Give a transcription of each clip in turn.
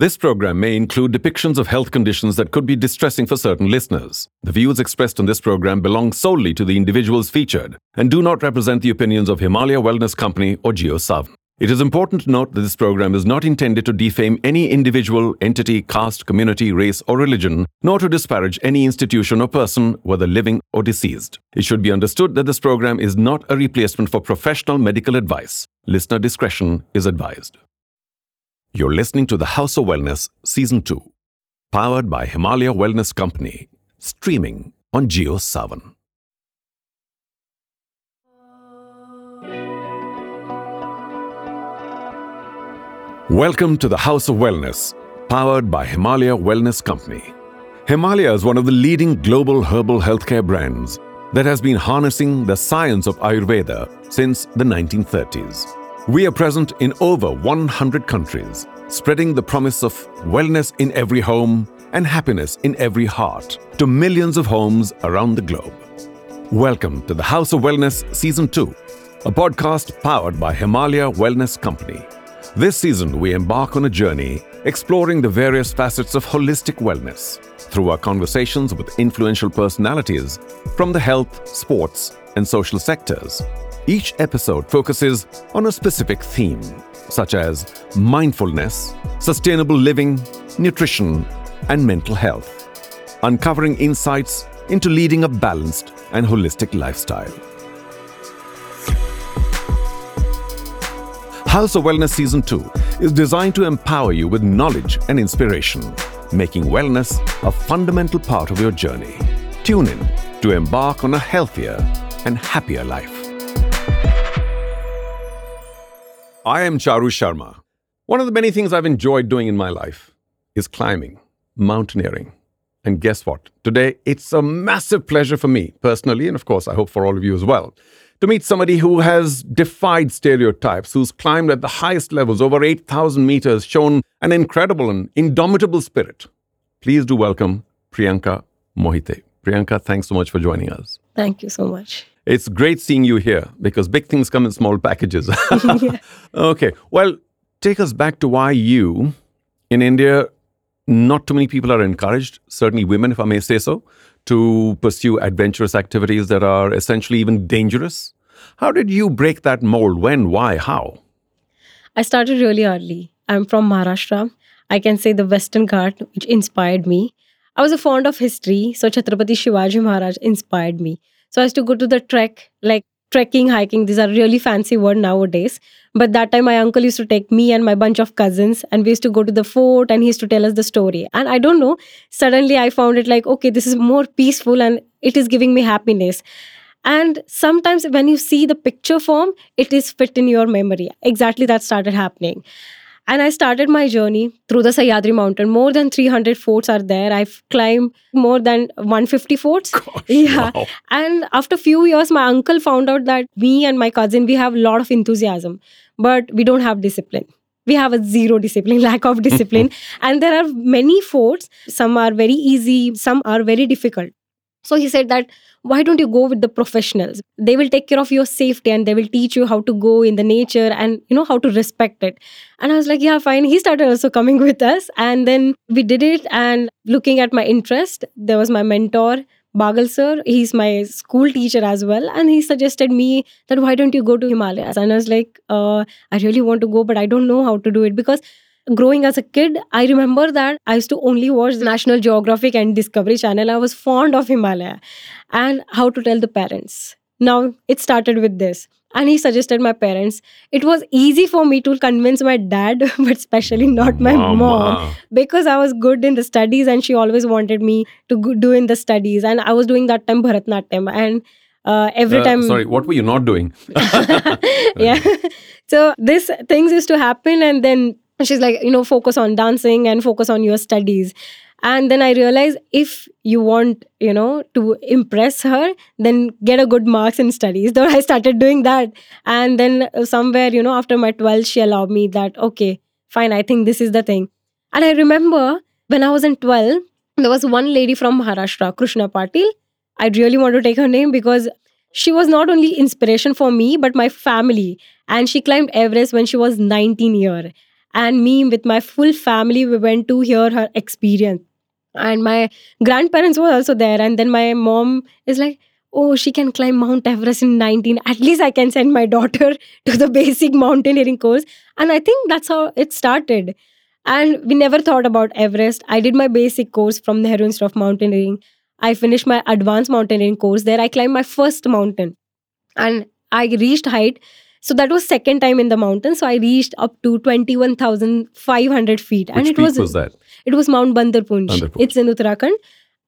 This program may include depictions of health conditions that could be distressing for certain listeners. The views expressed on this program belong solely to the individuals featured and do not represent the opinions of Himalaya Wellness Company or JioSaavn. It is important to note that this program is not intended to defame any individual, entity, caste, community, race, or religion, nor to disparage any institution or person, whether living or deceased. It should be understood that this program is not a replacement for professional medical advice. Listener discretion is advised. You're listening to The House of Wellness, Season 2, powered by Himalaya Wellness Company, streaming on JioSaavn. Welcome to the House of Wellness, powered by Himalaya Wellness Company. Himalaya is one of the leading global herbal healthcare brands that has been harnessing the science of Ayurveda since the 1930s. We are present in over 100 countries, spreading the promise of wellness in every home and happiness in every heart to millions of homes around the globe. Welcome to the House of Wellness Season 2, a podcast powered by Himalaya Wellness Company. This season, we embark on a journey exploring the various facets of holistic wellness through our conversations with influential personalities from the health, sports, and social sectors. Each episode focuses on a specific theme, such as mindfulness, sustainable living, nutrition, and mental health, uncovering insights into leading a balanced and holistic lifestyle. House of Wellness Season 2 is designed to empower you with knowledge and inspiration, making wellness a fundamental part of your journey. Tune in to embark on a healthier and happier life. I am Charu Sharma. One of the many things I've enjoyed doing in my life is climbing, mountaineering. And guess what? Today, it's a massive pleasure for me personally, and of course, I hope for all of you as well, to meet somebody who has defied stereotypes, who's climbed at the highest levels, over 8,000 meters, shown an incredible and indomitable spirit. Please do welcome Priyanka Mohite. Priyanka, thanks so much for joining us. Thank you so much. It's great seeing you here because big things come in small packages. yeah. Okay. Well, take us back to why you, in India, not too many people are encouraged, certainly women, if I may say so, to pursue adventurous activities that are essentially even dangerous. How did you break that mold? When, why, how? I started really early. I'm from Maharashtra. I can say the Western Ghat, which inspired me. I was a fond of history, so Chhatrapati Shivaji Maharaj inspired me. So I used to go to the trek, like trekking, hiking. These are really fancy word nowadays. But that time, my uncle used to take me and my bunch of cousins, and we used to go to the fort, and he used to tell us the story. And I don't know, suddenly I found it like, okay, this is more peaceful, and it is giving me happiness. And sometimes when you see the picture form, it is fit in your memory. Exactly that started happening. And I started my journey through the Sahyadri mountain. More than 300 forts are there. I've climbed more than 150 forts. Gosh, yeah. wow. And after few years, my uncle found out that me and my cousin, we have a lot of enthusiasm, but we don't have discipline. We have a zero discipline, lack of discipline. and there are many forts. Some are very easy, some are very difficult. So he said that why don't you go with the professionals? They will take care of your safety and they will teach you how to go in the nature and you know how to respect it. And I was like, yeah, fine. He started also coming with us. And then we did it. And looking at my interest, there was my mentor, Bagal sir. He's my school teacher as well. And he suggested me that why don't you go to Himalayas? And I was like, uh, I really want to go, but I don't know how to do it because growing as a kid, I remember that I used to only watch National Geographic and Discovery Channel. I was fond of Himalaya and how to tell the parents. Now it started with this. And he suggested my parents. It was easy for me to convince my dad, but especially not my Mama. mom, because I was good in the studies and she always wanted me to do in the studies. And I was doing that time Bharatnatyam. And uh, every Uh, time Sorry, what were you not doing? yeah so this things used to happen and then she's like you know focus on dancing and focus on your studies. And then i realized if you want you know to impress her then get a good marks in studies. So i started doing that. And then uh, somewhere you know after my 12th she allowed me that okay fine i think this is the thing. And i remember when i was in 12 there was one lady from maharashtra krishna patil. I really want to take her name because she was not only inspiration for me but my family. And she climbed everest when she was 19 year and me with my full family we went to hear her experience. And my grandparents were also there. And then my mom is like oh she can climb mount everest in 19 at least i can send my daughter to the basic mountaineering course. And i think that's how it started. And we never thought about everest. I did my basic course from the Institute of mountaineering. I finished my advanced mountaineering course. There i climbed my first mountain. And i reached height so that was second time in the mountain so i reached up to 21500 feet Which and it peak was was that? it was Mount Bandarpunj. Bandarpunj. It's in Uttarakhand.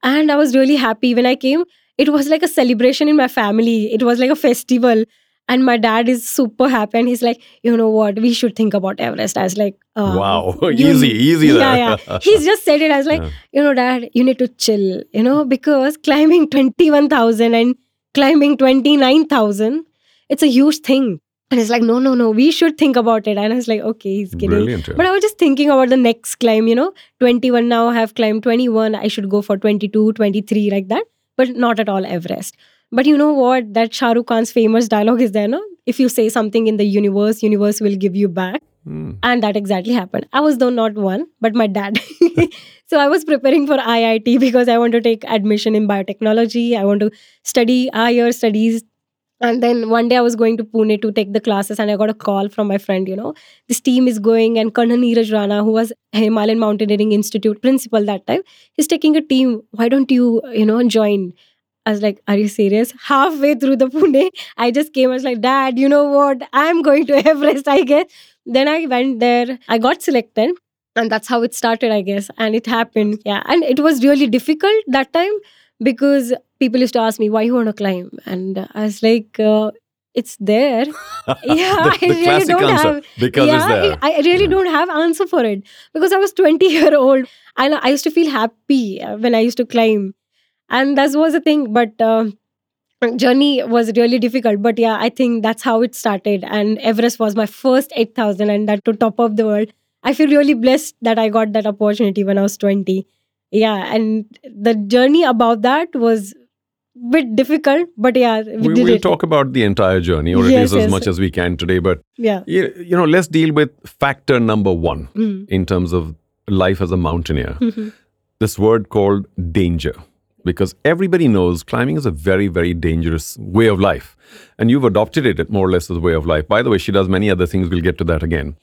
And I was really happy when I came. It was like a celebration in my family. It was like a festival. And my dad is super happy. And he's like, you know what? We should think about Everest. I was like, uh, wow. you- easy, easy Yeah, there. yeah. He's just said it. I was like, Yeah. you know, dad, you need to chill, you know, because climbing 21,000 and climbing 29,000, it's a huge thing. And it's like, no, no, no, we should think about it. And I was like, okay, he's kidding. Brilliant. yeah. But I was just thinking about the next climb, you know, 21 now, I have climbed 21. I should go for 22, 23, like that. But not at all Everest. But you know what? That Shah Rukh Khan's famous dialogue is there, no? If you say something in the universe, universe will give you back. Hmm. And that exactly happened. I was though not one, but my dad. so I was preparing for IIT because I want to take admission in biotechnology. I want to study higher studies. And then one day I was going to Pune to take the classes, and I got a call from my friend, you know, this team is going, and Colonel Neeraj Rana, who was Himalayan Mountaineering Institute principal that time, he's taking a team. Why don't you, you know, join? I was like, Are you serious? Halfway through the Pune, I just came. I was like, Dad, you know what? I'm going to Everest, I guess. Then I went there. I got selected. And that's how it started, I guess. And it happened. Yeah. And it was really difficult that time because people used to ask me, Why you want to climb? And I was like, uh, It's there. Yeah, the, I really don't answer have- because it's yeah, there. I I really Yeah. don't have answer for it because I was 20 year old and I used to feel happy uh, when I used to climb, and that was the thing. But uh, journey was really difficult. But yeah, I think that's how it started. And Everest was my first 8,000, and that to top of the world. I feel really blessed that I got that opportunity when I was 20. Yeah, and the journey about that was bit difficult, but yeah, we, we did will it. talk about the entire journey, or at Yes, least as yes. much as we can today. But Yeah. you, you know, let's deal with factor number one Mm. in terms of life as a mountaineer. Mhm. This word called danger, because everybody knows climbing is a very, very dangerous way of life, and you've adopted it more or less as a way of life. By the way, she does many other things. We'll get to that again.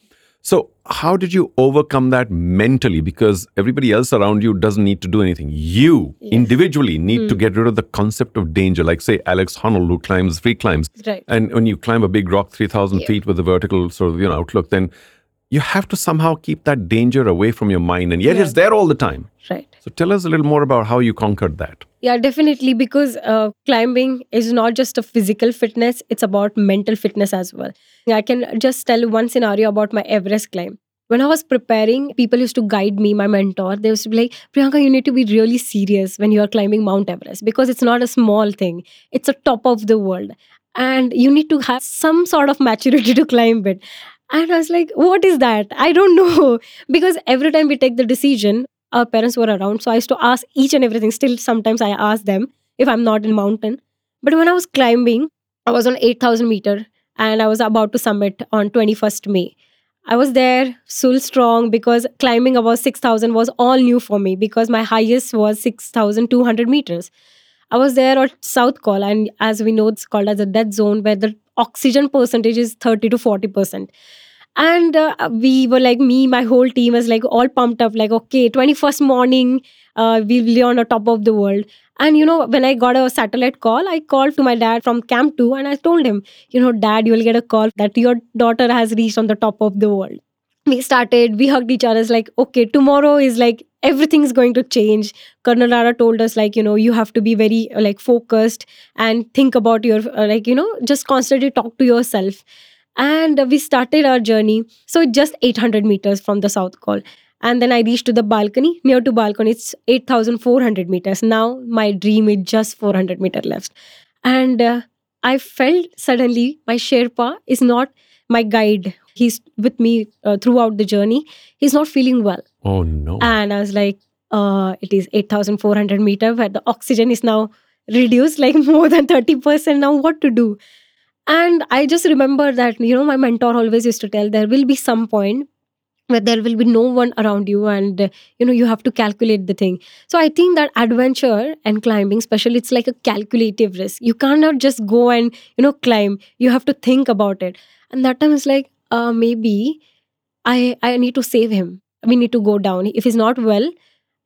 So, how did you overcome that mentally? Because everybody else around you doesn't need to do anything. You Yes. individually need to Hmm. get rid of the concept of danger. Like, say, Alex Honnold, who climbs free climbs. Right. And when you climb a big rock, 3,000 Yeah. feet with a vertical sort of you know, outlook, then you have to somehow keep that danger away from your mind. And yet Yeah. it's there all the time. Right. So, tell us a little more about how you conquered that. Yeah, definitely. Because uh, climbing is not just a physical fitness, it's about mental fitness as well. I can just tell one scenario about my Everest climb. When I was preparing, people used to guide me, my mentor. They used to be like, Priyanka, you need to be really serious when you are climbing Mount Everest because it's not a small thing, it's a top of the world. And you need to have some sort of maturity to climb it. And I was like, what is that? I don't know. Because every time we take the decision, our parents were around. So I used to ask each and everything. Still, sometimes I ask them if I'm not in mountain. But when I was climbing, I was on 8,000 meter and I was about to summit on 21st May. I was there still strong because climbing above 6,000 was all new for me because my highest was 6,200 meters. I was there at South Col, and as we know, it's called as a dead zone where the oxygen percentage is 30 to 40 percent. And uh, we were like, me, my whole team was like all pumped up, like, okay, 21st morning, uh, we'll be on the top of the world. And you know, when I got a satellite call, I called to my dad from Camp 2 and I told him, you know, dad, you will get a call that your daughter has reached on the top of the world. We started, we hugged each other, it's like, okay, tomorrow is like everything's going to change. Colonel Rana told us, like, you know, you have to be very uh, like focused and think about your, uh, like, you know, just constantly talk to yourself. And we started our journey. So just 800 meters from the South Col and then i reached to the balcony near to balcony it's 8400 meters now my dream is just 400 meter left and uh, i felt suddenly my sherpa is not my guide he's with me uh, throughout the journey. He's not feeling well. Oh, no. and i was like uh, it is 8400 meter where the oxygen is now reduced like more than 30% now what to do? And i just remember that you know my mentor always used to tell there will be some point where there will be no one around you and uh, you know you have to calculate the thing. So i think that adventure and climbing especially it's like a calculative risk. You cannot just go and you know climb. You have to think about it and that time is like uh, maybe i i need to save him. We need to go down. If he's not well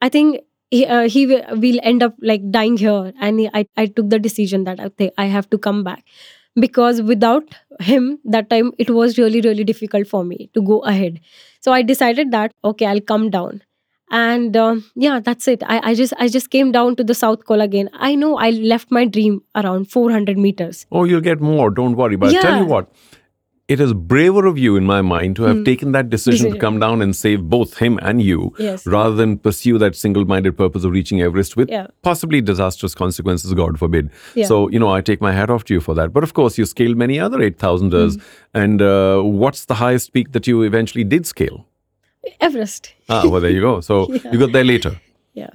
i think he, uh, he will, will end up like dying here. And I, I took the decision that okay, i have to come back. Because without him that time it was really really difficult for me to go ahead. So i decided that okay i'll come down. And um, yeah that's it. I, I just i just came down to the south col again. I know i left my dream around 400 meters. Oh, you'll get more. Don't worry. But I'll tell you what, it is braver of you, in my mind, to have Hmm. taken that decision, to come down and save both him and you, Yes. rather than pursue that single-minded purpose of reaching Everest with Yeah. possibly disastrous consequences. God forbid. Yeah. So you know, I take my hat off to you for that. But of course, you scaled many other eight thousanders. Hmm. And uh, what's the highest peak that you eventually did scale? everest Ah, well, there you go. So Yeah. you got there later. yeah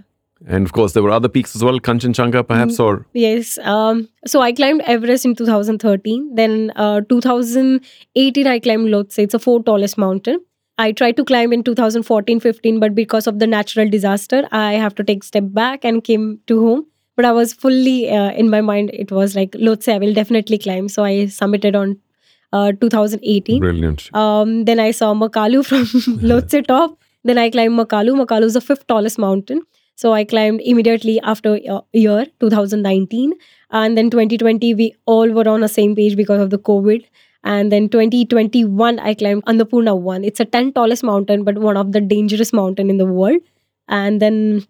And of course, there were other peaks as well, Kanchenjunga perhaps, or Yes. Um, so I climbed Everest in 2013. Then uh, 2018, I climbed Lhotse. It's a fourth tallest mountain. I tried to climb in 2014 15, but because of the natural disaster, I have to take step back and came to home. But I was fully uh, in my mind, it was like Lhotse, I will definitely climb. So I submitted on uh, 2018. brilliant. Um, then I saw Makalu from Lhotse top. Then I climbed Makalu. Makalu is the fifth tallest mountain. So I climbed immediately after uh, year, 2019. And then 2020, we all were on the same page because of the COVID. And then 2021, I climbed Annapurna 1. It's a 10 tallest mountain, but one of the dangerous mountain in the world. And then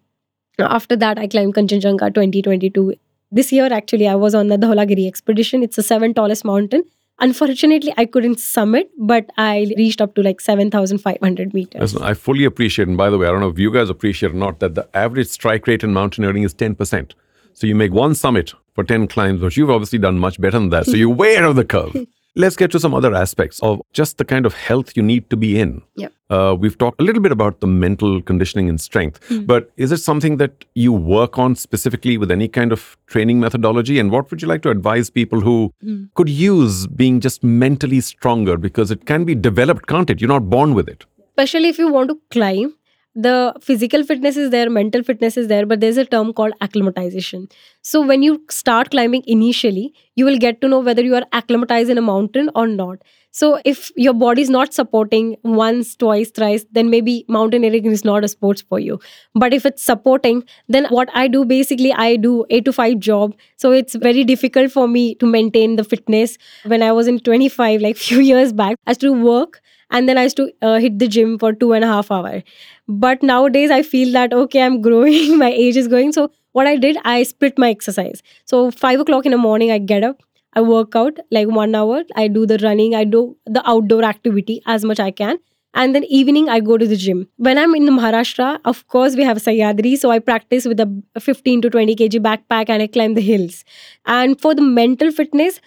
after that, I climbed Kanchenjunga 2022. This year, actually, I was on the Dhaulagiri expedition. It's the seventh tallest mountain. Unfortunately, I couldn't summit, but I reached up to like 7,500 meters. Listen, I fully appreciate, and by the way, I don't know if you guys appreciate or not, that the average strike rate in mountaineering is 10%. So you make one summit for 10 climbs, but you've obviously done much better than that. So you're way ahead of the curve. Let's get to some other aspects of just the kind of health you need to be in. Yep. Uh, we've talked a little bit about the mental conditioning and strength, but is it something that you work on specifically with any kind of training methodology? And what would you like to advise people who could use being just mentally stronger? Because it can be developed, can't it? You're not born with it. especially if you want to climb the physical fitness is there mental fitness is there but there's a term called acclimatization. So when you start climbing initially you will get to know whether you are acclimatized in a mountain or not. So if your body is not supporting once twice thrice then maybe mountaineering is not a sports for you. But if it's supporting then what i do basically i do 8 to 5 job. So it's very difficult for me to maintain the fitness. When i was in 25 like few years back i to work and then I used to uh, hit the gym for two and a half hour. But nowadays I feel that okay, I'm growing, my age is going So what I did, I split my exercise. So five o'clock in the morning, I get up, I work out like one hour. I do the running, I do the outdoor activity as much I can. And then evening, I go to the gym. When I'm in Maharashtra, of course, we have Sahyadri. So I practice with a 15 to 20 kg backpack and I climb the hills. And for the mental fitness,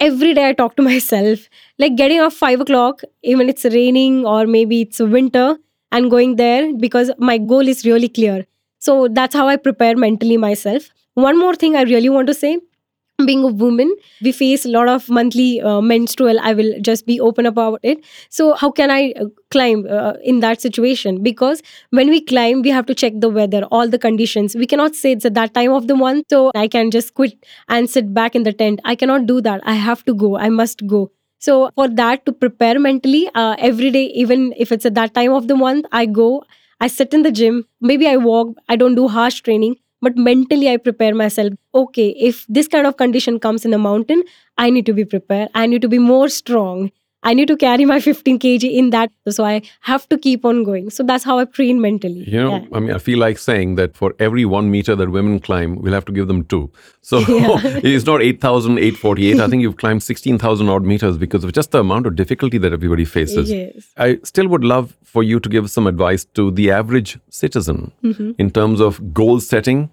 every day I talk to myself, like getting up five o'clock, even it's raining or maybe it's winter, and going there because my goal is really clear. So that's how I prepare mentally myself. One more thing I really want to say being a woman, we face a lot of monthly uh, menstrual. I will just be open about it. So, how can I uh, climb uh, in that situation? Because when we climb, we have to check the weather, all the conditions. We cannot say it's at that time of the month, so I can just quit and sit back in the tent. I cannot do that. I have to go. I must go. So, for that to prepare mentally, uh, every day, even if it's at that time of the month, I go, I sit in the gym, maybe I walk, I don't do harsh training, but mentally I prepare myself. Okay, if this kind of condition comes in a mountain, I need to be prepared. I need to be more strong. I need to carry my 15 kg in that. So I have to keep on going. So that's how I train mentally. You know, Yeah. I mean, I feel like saying that for every one meter that women climb, we'll have to give them two. So Yeah. it's not 8,848. I think you've climbed 16,000 odd meters because of just the amount of difficulty that everybody faces. Yes. I still would love for you to give some advice to the average citizen Mm-hmm. in terms of goal setting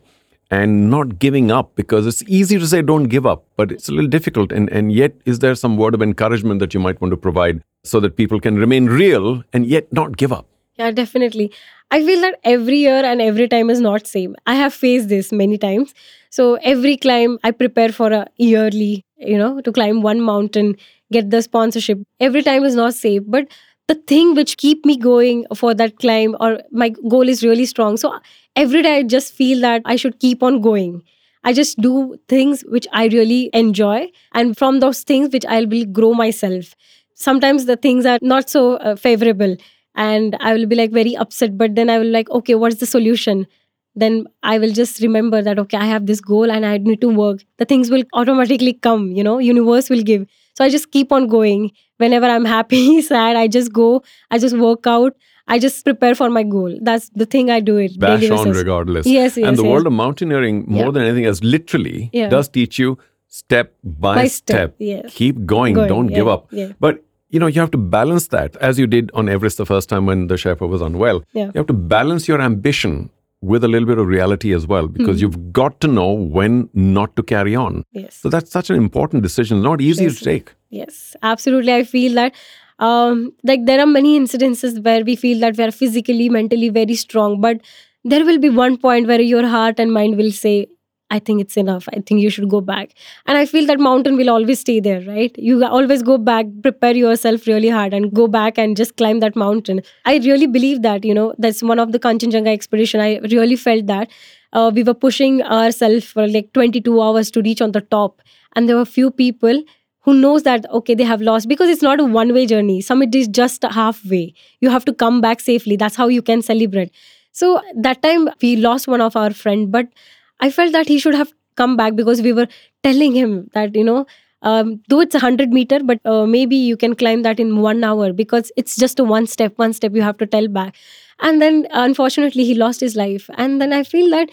and not giving up because it's easy to say don't give up, but it's a little difficult. And, and yet, is there some word of encouragement that you might want to provide so that people can remain real and yet not give up? Yeah, definitely. I feel that every year and every time is not same. I have faced this many times. So every climb I prepare for a yearly, you know, to climb one mountain, get the sponsorship. Every time is not safe, but the thing which keep me going for that climb or my goal is really strong. So every day i just feel that i should keep on going. I just do things which i really enjoy and from those things which i will grow myself. Sometimes the things are not so uh, favorable and i will be like very upset but then i will like okay what's the solution? Then i will just remember that okay i have this goal and i need to work. The things will automatically come you know universe will give. So i just keep on going whenever i'm happy sad i just go i just work out i just prepare for my goal that's the thing i do it Bash daily on regardless. yes yes and the yes. world of mountaineering, more Yeah. than anything else, literally Yeah. does teach you step by, By step. step. Keep going, Going, don't give up. But you know, you have to balance that as you did on Everest the first time when the Sherpa was unwell. Yeah. You have to balance your ambition with a little bit of reality as well, because Hmm. you've got to know when not to carry on. yes So that's such an important decision, not easy to take. Yes, absolutely. I feel that um, like there are many incidences where we feel that we are physically, mentally very strong, but there will be one point where your heart and mind will say, I think it's enough. I think you should go back. And I feel that mountain will always stay there, right? You always go back, prepare yourself really hard and go back and just climb that mountain. I really believe that, you know, that's one of the Kanchenjunga expedition. I really felt that uh, we were pushing ourselves for like 22 hours to reach on the top. And there were few people who knows that okay they have lost because it's not a one way journey summit is just halfway you have to come back safely that's how you can celebrate so that time we lost one of our friend but i felt that he should have come back because we were telling him that you know um, though it's a 100 meter but uh, maybe you can climb that in one hour because it's just a one step one step you have to tell back and then unfortunately he lost his life and then i feel that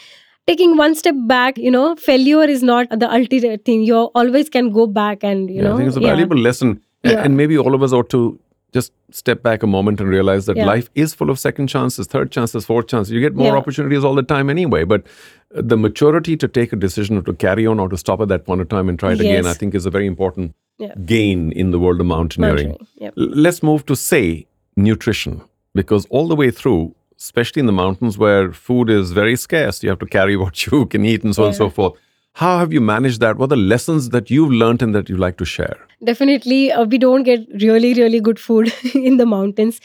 taking one step back you know failure is not the ultimate thing you always can go back and you yeah, know I think it's a yeah. valuable lesson. Yeah. And maybe all of us ought to just step back a moment and realize that Yeah. life is full of second chances, third chances, fourth chances. You get more Yeah. opportunities all the time anyway. But the maturity to take a decision or to carry on or to stop at that point of time and try it again, I think is a very important Yeah. gain in the world of mountaineering. Mountaineering, yep. Let's move to say nutrition because all the way through, especially in the mountains where food is very scarce, you have to carry what you can eat and so on and so forth. How have you managed that? What are the lessons that you've learned and that you like to share? definitely uh, we don't get really really good food in the mountains.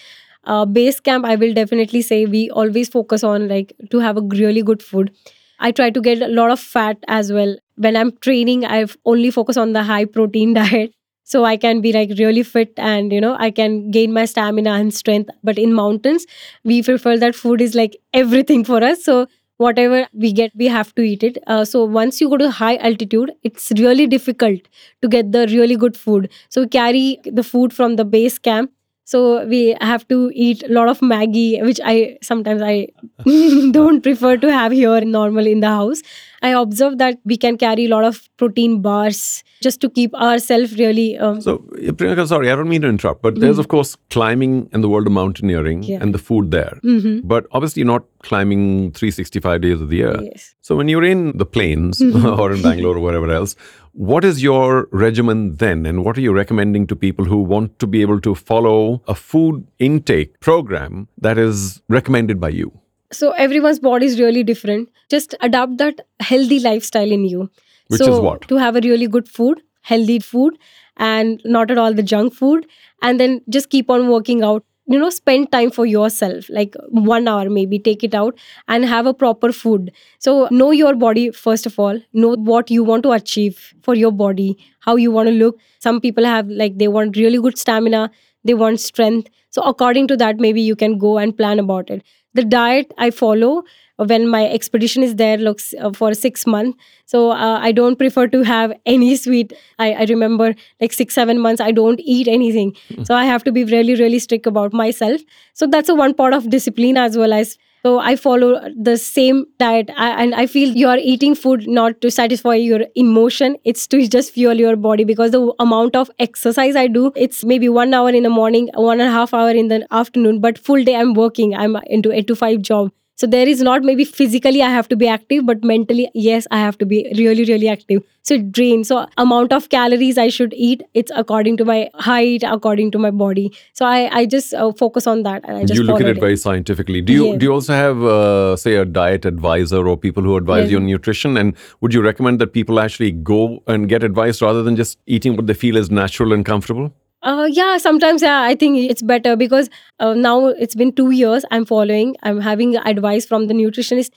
Uh, base camp i will definitely say we always focus on like to have a really good food. I try to get a lot of fat as well. When i'm training i've only focus on the high protein diet so i can be like really fit and you know i can gain my stamina and strength. But in mountains we prefer that food is like everything for us. So whatever we get we have to eat it. Uh, so once you go to high altitude it's really difficult to get the really good food. So we carry the food from the base camp. So we have to eat a lot of Maggi which i sometimes i don't prefer to have here normally in the house. I observe that we can carry a lot of protein bars just to keep ourselves really um, So, Priyanka, sorry, I don't mean to interrupt, but there's, of course, climbing and the world of mountaineering Yeah. and the food there. mhm. But obviously, you're not climbing 365 days of the year. yes So, when you're in the plains Mm-hmm. or in Bangalore or wherever else, what is your regimen then? And what are you recommending to people who want to be able to follow a food intake program that is recommended by you? so everyone's body is really different just adopt that healthy lifestyle in you Which so is what? to have a really good food healthy food and not at all the junk food and then just keep on working out you know spend time for yourself like one hour maybe take it out and have a proper food. So know your body first of all know what you want to achieve for your body how you want to look. Some people have like they want really good stamina they want strength. So according to that maybe you can go and plan about it. The diet i follow when my expedition is there looks uh, for six months. So uh, i don't prefer to have any sweet. I, I remember like six seven months i don't eat anything. So i have to be really really strict about myself. So that's a one part of discipline as well as so i follow the same diet. I, and i feel you are eating food not to satisfy your emotion. It's to just fuel your body because the amount of exercise i do it's maybe one hour in the morning one and a half hour in the afternoon but full day i'm working. I'm into eight to five job so there is not maybe physically I have to be active, but mentally, yes, I have to be really, really active. So it drains. So amount of calories I should eat, it's according to my height, according to my body. So I, I just uh, focus on that and I just you look at followed it very scientifically. Do you Yes. do you also have uh, say a diet advisor or people who advise Yes. you on nutrition? And would you recommend that people actually go and get advice rather than just eating what they feel is natural and comfortable? Uh, yeah, sometimes yeah, I think it's better because uh, now it's been two years. I'm following. I'm having advice from the nutritionist.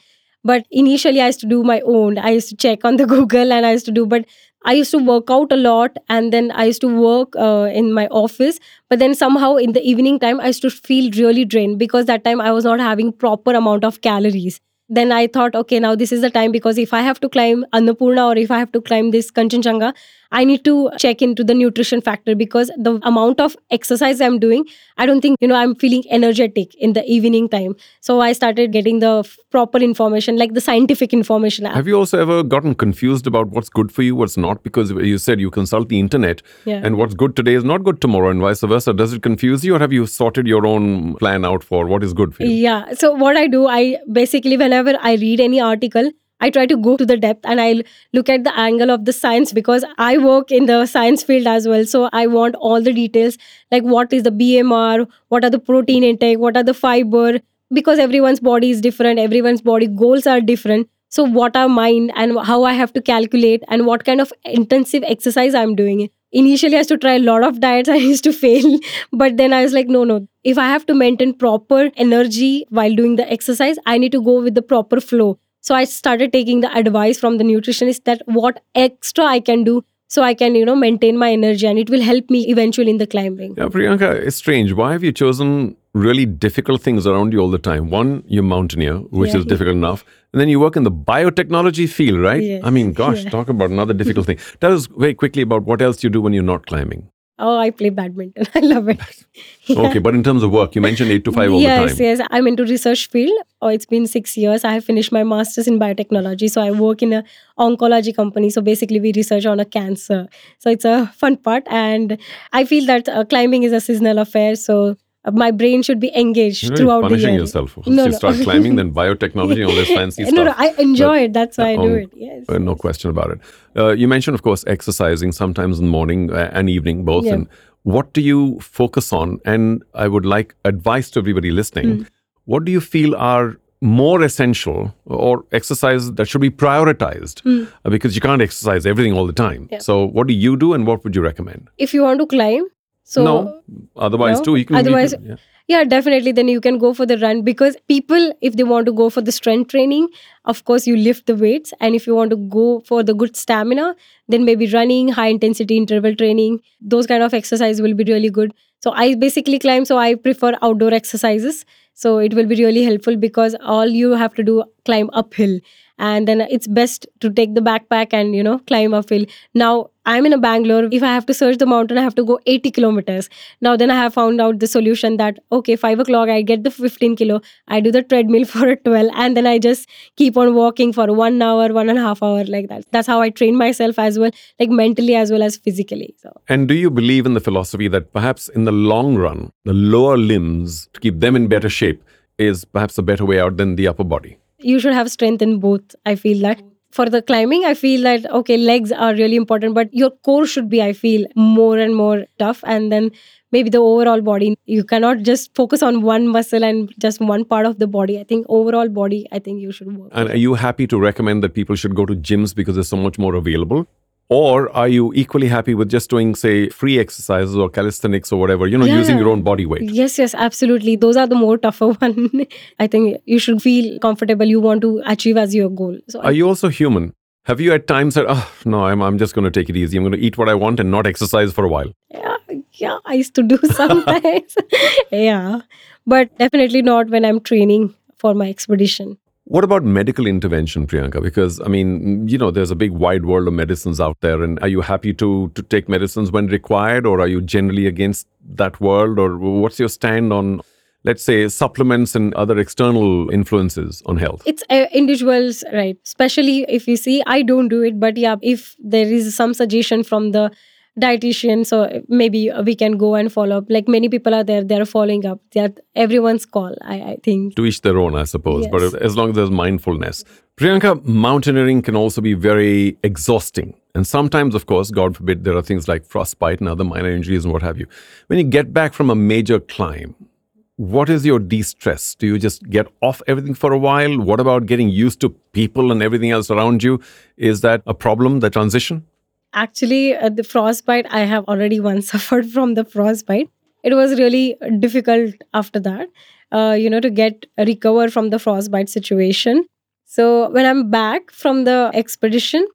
But initially, I used to do my own. I used to check on the Google and I used to do. But I used to work out a lot, and then I used to work uh, in my office. But then somehow in the evening time, I used to feel really drained because that time I was not having proper amount of calories then I thought, okay, now this is the time because if I have to climb Annapurna or if I have to climb this Kanchenjunga, I need to check into the nutrition factor because the amount of exercise I'm doing, I don't think, you know, I'm feeling energetic in the evening time. So I started getting the proper information, like the scientific information. Have you also ever gotten confused about what's good for you, what's not? Because you said you consult the internet Yeah. and what's good today is not good tomorrow and vice versa. Does it confuse you or have you sorted your own plan out for what is good for you? Yeah. So what I do, I basically whenever I read any article, I try to go to the depth and I look at the angle of the science because I work in the science field as well. So I want all the details like what is the BMR, what are the protein intake, what are the fiber, because everyone's body is different, everyone's body goals are different. So what are mine and how I have to calculate and what kind of intensive exercise I'm doing. Initially, I used to try a lot of diets. I used to fail, but then I was like, no, no. If I have to maintain proper energy while doing the exercise, I need to go with the proper flow. So I started taking the advice from the nutritionist that what extra I can do so I can, you know, maintain my energy and it will help me eventually in the climbing. Yeah, Priyanka, it's strange. Why have you chosen really difficult things around you all the time? One, you're mountaineer, which Yeah. is difficult enough. And then you work in the biotechnology field, right? Yes. I mean, gosh, Yeah. talk about another difficult thing. Tell us very quickly about what else you do when you're not climbing. Oh, I play badminton. I love it. Yeah. Okay, but in terms of work, you mentioned 8 to 5 all yes, the time. yes. I'm into research field. Oh, it's been six years. I have finished my master's in biotechnology. So I work in a oncology company. So basically, we research on a cancer. So it's a fun part, and I feel that uh, climbing is a seasonal affair. So my brain should be engaged You're really throughout the punishing year. yourself. Once No, you no. start climbing, then biotechnology, all this fancy no, stuff. no, I enjoy it. That's why I do on- it. Yes. Uh, no question about it. Uh, you mentioned, of course, exercising sometimes in the morning uh, and evening, both. Yeah. And what do you focus on? And I would like advice to everybody listening. Hmm. What do you feel are more essential or exercise that should be prioritized? Uh, because you can't exercise everything all the time. Yeah. So, what do you do and what would you recommend? If you want to climb, so no, otherwise, no? too, you can. Otherwise- can- yeah. yeah definitely then you can go for the run because people if they want to go for the strength training of course you lift the weights and if you want to go for the good stamina then maybe running high intensity interval training those kind of exercise will be really good so i basically climb so i prefer outdoor exercises so it will be really helpful because all you have to do climb uphill and then it's best to take the backpack and you know climb uphill now i'm in a bangalore. If i have to search the mountain i have to go 80 kilometers. Now then i have found out the solution that okay 5 o'clock i get the 15 kilo i do the treadmill for a 12 and then i just keep on walking for one hour one and a half hour like that. That's how i train myself as well like mentally as well as physically so. And do you believe in the philosophy that perhaps in the long run, the lower limbs, to keep them in better shape, is perhaps a better way out than the upper body? You should have strength in both i feel that. For the climbing i feel that okay legs are really important but your core should be i feel more and more tough. And then maybe the overall body you cannot just focus on one muscle and just one part of the body. I think overall body i think you should work And are you happy to recommend that people should go to gyms because there's so much more available? Or are you equally happy with just doing, say, free exercises or calisthenics or whatever, you know, using your own body weight? Yes, yes, absolutely. Those are the more tougher one. I think you should feel comfortable. You want to achieve as your goal. So Are you also human? Have you at times said, oh, no, I'm, I'm just going to take it easy. I'm going to eat what I want and not exercise for a while? yeah, yeah, I used to do sometimes. yeah, but definitely not when I'm training for my expedition. What about medical intervention, Priyanka? Because I mean, you know, there's a big wide world of medicines out there, and are you happy to to take medicines when required, or are you generally against that world, or what's your stand on, let's say, supplements and other external influences on health? It's uh, individuals, right? Especially if you see, I don't do it, but yeah, if there is some suggestion from the dietitian, so uh, maybe uh, we can go and follow up. Like many people are there, they're following up. They're everyone's call. I, I think. To each their own, I suppose. Yes. But as long as there's mindfulness. Priyanka, mountaineering can also be very exhausting. And sometimes, of course, God forbid, there are things like frostbite and other minor injuries and what have you. When you get back from a major climb, what is your de stress? Do you just get off everything for a while? What about getting used to people and everything else around you? Is that a problem, the transition? Actually, uh, the frostbite, I have already once suffered from the frostbite. It was really difficult after that, uh, you know, to get recover from the frostbite situation. So when I'm back from the expedition,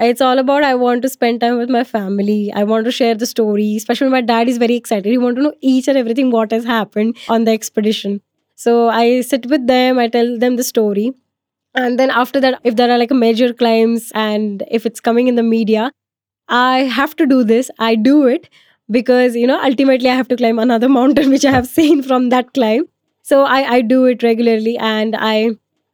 it's all about I want to spend time with my family. I want to share the story. Especially my dad is very excited. He want to know each and everything what has happened on the expedition. So I sit with them. I tell them the story, and then after that, if there are like major climbs and if it's coming in the media, I have to do this. I do it because you know ultimately I have to climb another mountain which I have seen from that climb. So I I do it regularly, and I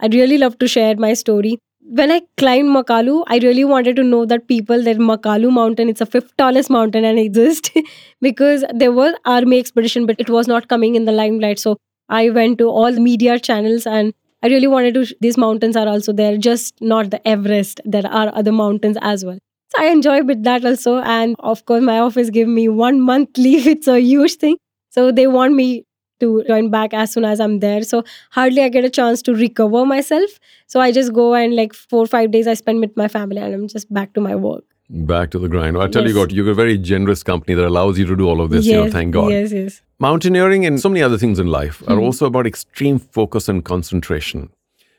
I really love to share my story when I climbed Makalu, I really wanted to know that people that Makalu mountain, it's a fifth tallest mountain and exists because there was army expedition, but it was not coming in the limelight. So I went to all the media channels and I really wanted to. These mountains are also there, just not the Everest. There are other mountains as well. I enjoy with that also. And of course, my office give me one month leave. It's a huge thing. So they want me to join back as soon as I'm there. So hardly I get a chance to recover myself. So I just go and like four or five days I spend with my family and I'm just back to my work. Back to the grind. I tell Yes. you what, you've a very generous company that allows you to do all of this. you know, yes, thank God. Yes, yes. Mountaineering and so many other things in life are Mhm. also about extreme focus and concentration.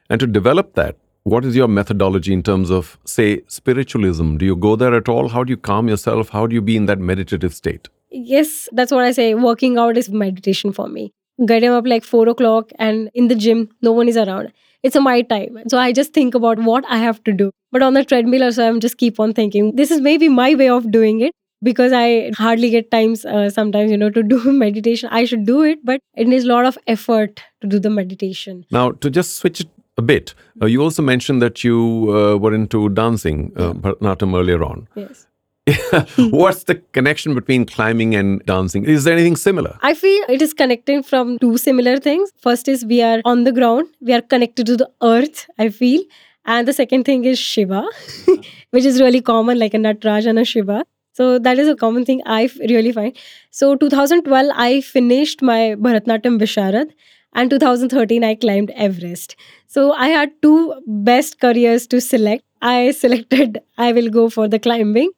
And to develop that, what is your methodology in terms of, say, spiritualism? Do you go there at all? How do you calm yourself? How do you be in that meditative state? Yes, that's what I say. Working out is meditation for me. Getting up like four o'clock and in the gym, no one is around. It's a my time. So I just think about what I have to do. But on the treadmill also, I'm just keep on thinking, this is maybe my way of doing it because I hardly get times uh, sometimes, you know, to do meditation. I should do it, but it needs a lot of effort to do the meditation. Now, to just switch it a bit, uh, you also mentioned that you uh, were into dancing, uh, Bharatanatyam earlier on. Yes. What's the connection between climbing and dancing? Is there anything similar? I feel it is connecting from two similar things. First is we are on the ground, we are connected to the earth, I feel. And the second thing is Shiva, which is really common, like a Natraj and a Shiva. So that is a common thing I really find. So 2012, I finished my Bharatnatyam Visharad. And 2013, I climbed Everest. So I had two best careers to select. I selected I will go for the climbing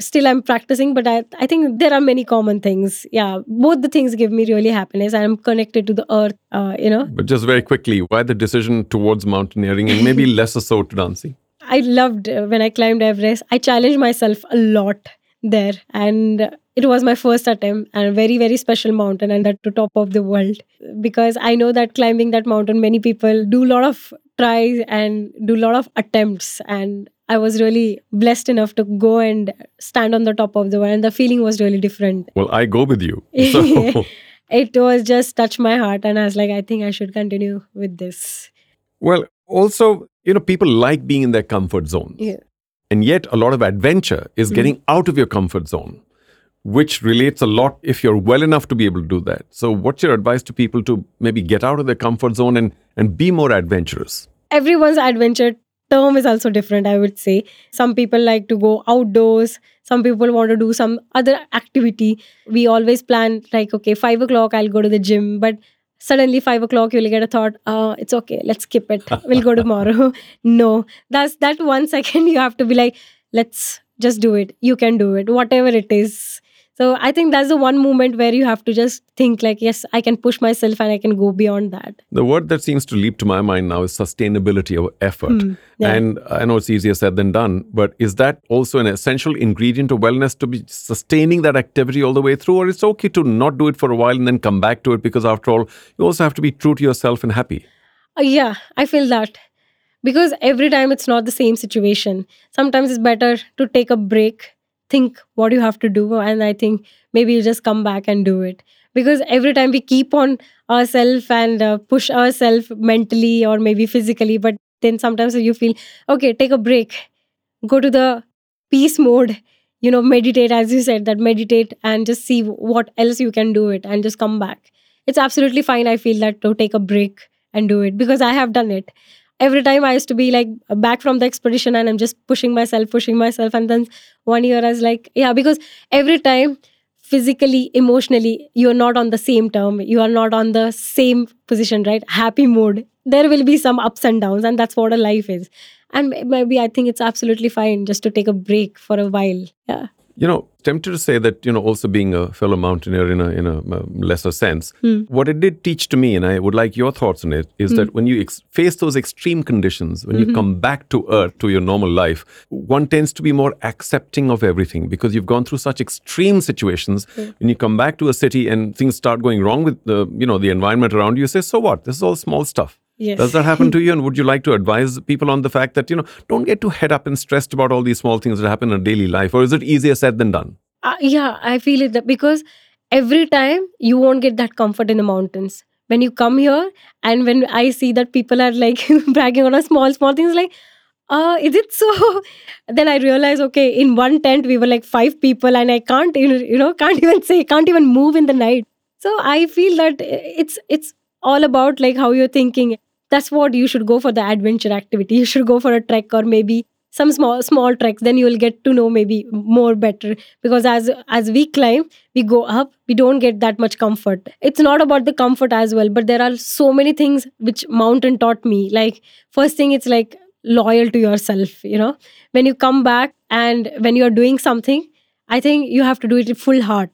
still i'm practicing but I, I think there are many common things yeah both the things give me really happiness i'm connected to the earth uh, you know But just very quickly, why the decision towards mountaineering and maybe lesser so to dancing? i loved uh, when i climbed everest i challenged myself a lot there. And it was my first attempt and a very very special mountain and at the top of the world. Because i know that climbing that mountain many people do a lot of tries and do a lot of attempts. And i was really blessed enough to go and stand on the top of the world. And the feeling was really different. Well, I go with you. So, it was just touched my heart. And i was like i think i should continue with this. Well, also, you know, people like being in their comfort zone. yeah And yet, a lot of adventure is Mm. getting out of your comfort zone, which relates a lot if you're well enough to be able to do that. So, what's your advice to people to maybe get out of their comfort zone and, and be more adventurous? everyone's adventure term is also different i would say some people like to go outdoors some people want to do some other activity we always plan like okay five o'clock i'll go to the gym but suddenly five o'clock you'll get a thought uh, it's okay let's skip it. We'll go tomorrow. No. That's that one second you have to be like let's just do it. You can do it. Whatever it is so i think that's the one moment where you have to just think like yes i can push myself and i can go beyond that The word that seems to leap to my mind now is sustainability of effort. Hmm, yeah. And I know it's easier said than done, but is that also an essential ingredient of wellness to be sustaining that activity all the way through? Or it's okay to not do it for a while and then come back to it because, after all, you also have to be true to yourself and happy. Uh, yeah, I feel that. Because every time it's not the same situation. Sometimes it's better to take a break, think what you have to do, and I think maybe you just come back and do it. Because every time we keep on ourselves and uh, push ourselves mentally or maybe physically, but then sometimes you feel, okay, take a break, go to the peace mode, you know, meditate, as you said, that meditate and just see what else you can do it and just come back. It's absolutely fine, I feel that to take a break and do it because I have done it. Every time I used to be like back from the expedition and I'm just pushing myself, pushing myself. And then one year I was like, yeah, because every time physically, emotionally, you're not on the same term, you are not on the same position, right? Happy mood. There will be some ups and downs, and that's what a life is. and maybe i think it's absolutely fine just to take a break for a while yeah You know, tempted to say that, you know, also being a fellow mountaineer in a, in a uh, lesser sense, hmm. what it did teach to me, and I would like your thoughts on it, is hmm. that when you ex- face those extreme conditions, when you mm-hmm. come back to earth, to your normal life, one tends to be more accepting of everything because you've gone through such extreme situations. When you come back to a city and things start going wrong with the, you know, the environment around you, you say, so what? This is all small stuff. Yes. Does that happen to you? And would you like to advise people on the fact that, you know, don't get too head up and stressed about all these small things that happen in daily life? Or is it easier said than done? Uh, yeah, I feel it that because every time you won't get that comfort in the mountains. When you come here, and when I see that people are like bragging on a small, small things, like, uh, is it so? Then I realize, okay, in one tent we were like five people, and I can't, you know, can't even say, can't even move in the night. So I feel that it's it's all about like how you're thinking. That's what you should go for the adventure activity. You should go for a trek or maybe some small small treks. Then you will get to know maybe more better. Because as as we climb we go up we don't get that much comfort. It's not about the comfort as well but there are so many things which mountain taught me. Like first thing it's like loyal to yourself you know? When you come back and when you're doing something i think you have to do it full heart.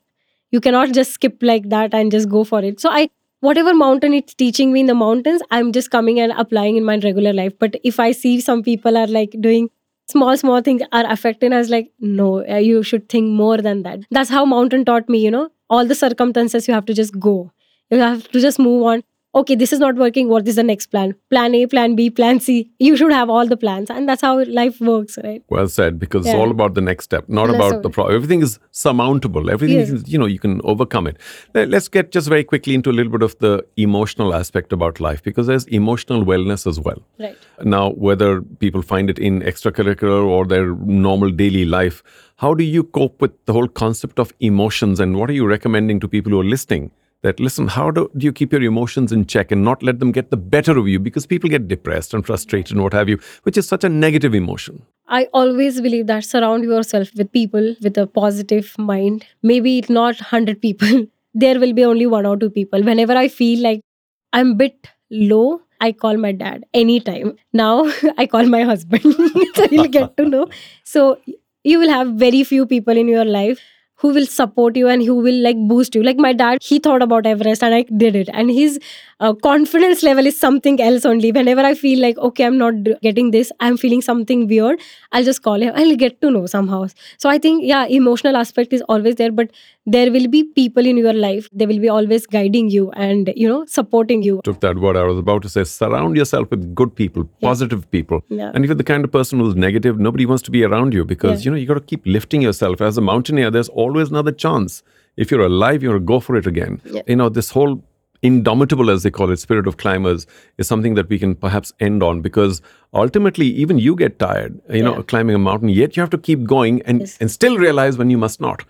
You cannot just skip like that and just go for it. So i whatever mountain it's teaching me in the mountains i'm just coming and applying in my regular life. But if i see some people are like doing small small things are affecting us like no uh, you should think more than that. That's how mountain taught me you know? All the circumstances you have to just go. You have to just move on okay this is not working what is the next plan plan a plan b plan c you should have all the plans and that's how life works right Well said, because it's all about the next step, not Less about the problem. Everything is surmountable. Everything Yes. is, you know, you can overcome it. Let- Let's get just very quickly into a little bit of the emotional aspect about life, because there's emotional wellness as well. right Now, whether people find it in extracurricular or their normal daily life, how do you cope with the whole concept of emotions? And what are you recommending to people who are listening? That listen, how do, do you keep your emotions in check and not let them get the better of you? Because people get depressed and frustrated and what have you, which is such a negative emotion. I always believe that surround yourself with people with a positive mind. Maybe it's not 100 people. There will be only one or two people. Whenever I feel like I'm bit low, I call my dad anytime. Now I call my husband. so you'll get to know. So you will have very few people in your life who will support you and who will like boost you. Like my dad, he thought about Everest and I did it. And his uh, confidence level is something else only. Whenever I feel like, okay, I'm not getting this, I'm feeling something weird, I'll just call him. I'll get to know somehow. So I think, yeah, emotional aspect is always there, but there will be people in your life. They will be always guiding you and, you know, supporting you. took that word I was about to say. Surround yourself with good people, positive people. Yeah. And if you're the kind of person who's negative, nobody wants to be around you because Yeah. you know you got to keep lifting yourself. As a mountaineer, there's always another chance. If you're alive, you're go for it again. Yeah. You know this whole indomitable, as they call it, spirit of climbers is something that we can perhaps end on because ultimately, even you get tired. You know, climbing a mountain, yet you have to keep going and Yes. and still realize when you must not.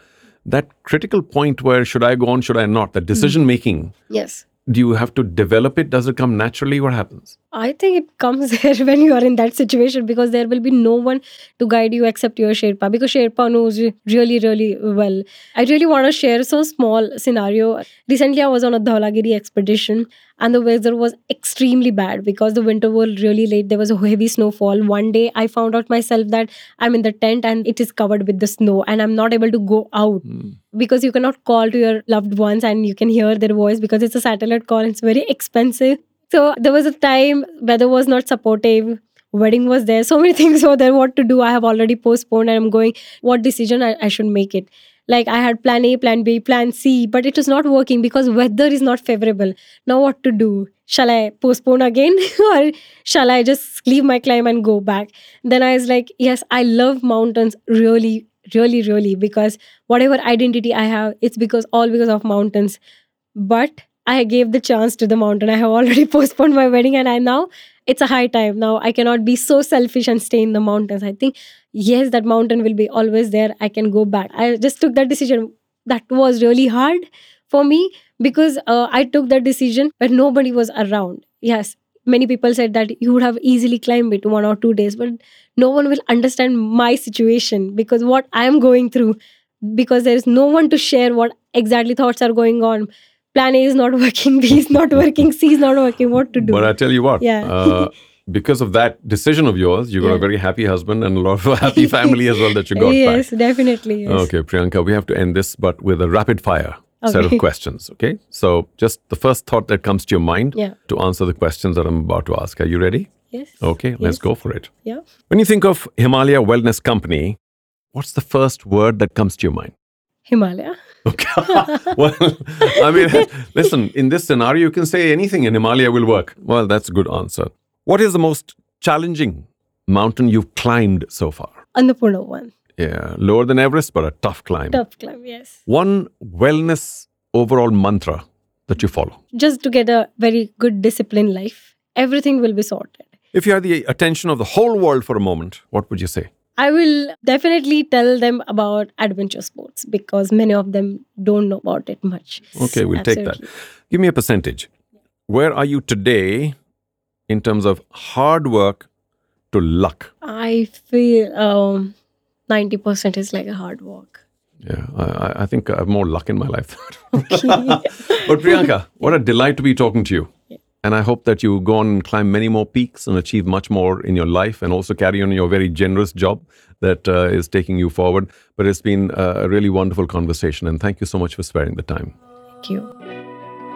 That critical point where should I go on, should I not? That hmm. decision making Yes. do you have to develop it does it come naturally what happens I think it comes there when you are in that situation because there will be no one to guide you except your Sherpa because Sherpa knows you really, really well. I really want to share so small scenario. Recently, I was on a Dhaulagiri expedition and the weather was extremely bad because the winter was really late. There was a heavy snowfall. One day, I found out myself that I'm in the tent and it is covered with the snow and I'm not able to go out hmm. because you cannot call to your loved ones and you can hear their voice because it's a satellite call. It's very expensive. So there was a time weather was not supportive. Wedding was there. So many things were there. What to do? I have already postponed and I'm going. What decision I, I should make it? Like I had plan A, plan B, plan C, but it was not working because weather is not favorable. Now what to do? Shall I postpone again or shall I just leave my climb and go back? Then I was like, yes, I love mountains really, really, really because whatever identity I have, it's because all because of mountains. But I gave the chance to the mountain. I have already postponed my wedding and I now it's a high time. Now I cannot be so selfish and stay in the mountains. I think yes, that mountain will be always there. I can go back. I just took that decision. That was really hard for me because uh, I took that decision when nobody was around. Yes, many people said that you would have easily climbed it one or two days, but no one will understand my situation because what I am going through because there is no one to share what exactly thoughts are going on. Plan A is not working, B is not working, C is not working. What to do? but i tell you what Yeah. uh, because of that decision of yours, you got a very happy husband and a lot of happy family as well that you got yes, back. definitely. Yes. Okay, Priyanka, we have to end this, but with a rapid fire set of questions. Okay, so just the first thought that comes to your mind Yeah. to answer the questions that I'm about to ask. Are you ready? Yes. Okay, let's go for it. Yeah. When you think of Himalaya Wellness Company, what's the first word that comes to your mind? Himalaya. Oh, okay. well, I mean, listen, in this scenario, you can say anything and Himalaya will work. Well, that's a good answer. What is the most challenging mountain you've climbed so far? Annapurna one. Yeah, lower than Everest, but a tough climb. Tough climb. Yes. One wellness overall mantra that you follow. Just to get a very good disciplined life, everything will be sorted. If you had the attention of the whole world for a moment, what would you say? I will definitely tell them about adventure sports because many of them don't know about it much. Okay, we'll take that. Give me a percentage. Where are you today in terms of hard work to luck? I feel um, 90% is like a hard work. Yeah, I, I- I think I have more luck in my life. Okay. but Priyanka, what a delight to be talking to you. And I hope that you go on and climb many more peaks and achieve much more in your life and also carry on your very generous job that uh, is taking you forward. But it's been uh, a really wonderful conversation. And thank you so much for sparing the time. Thank you.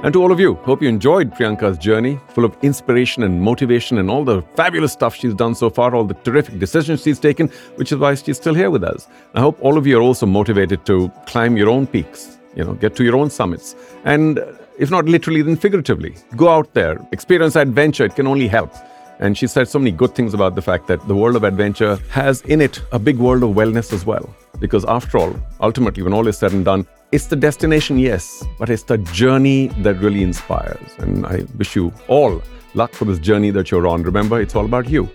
And to all of you, hope you enjoyed Priyanka's journey, full of inspiration and motivation and all the fabulous stuff she's done so far, all the terrific decisions she's taken, which is why she's still here with us. I hope all of you are also motivated to climb your own peaks, you know, get to your own summits. And if not literally, then figuratively, go out there, experience adventure. It can only help. And she said so many good things about the fact that the world of adventure has in it a big world of wellness as well. Because after all, ultimately, when all is said and done, it's the destination, yes, but it's the journey that really inspires. And I wish you all luck for this journey that you're on. Remember, it's all about you.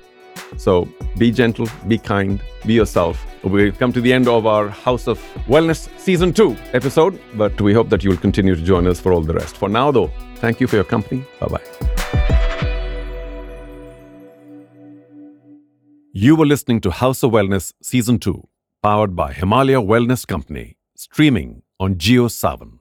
So be gentle, be kind, be yourself. We've come to the end of our House of Wellness Season 2 episode, but we hope that you will continue to join us for all the rest. For now, though, thank you for your company. Bye bye. You were listening to House of Wellness Season 2, powered by Himalaya Wellness Company, streaming on JioSaavn.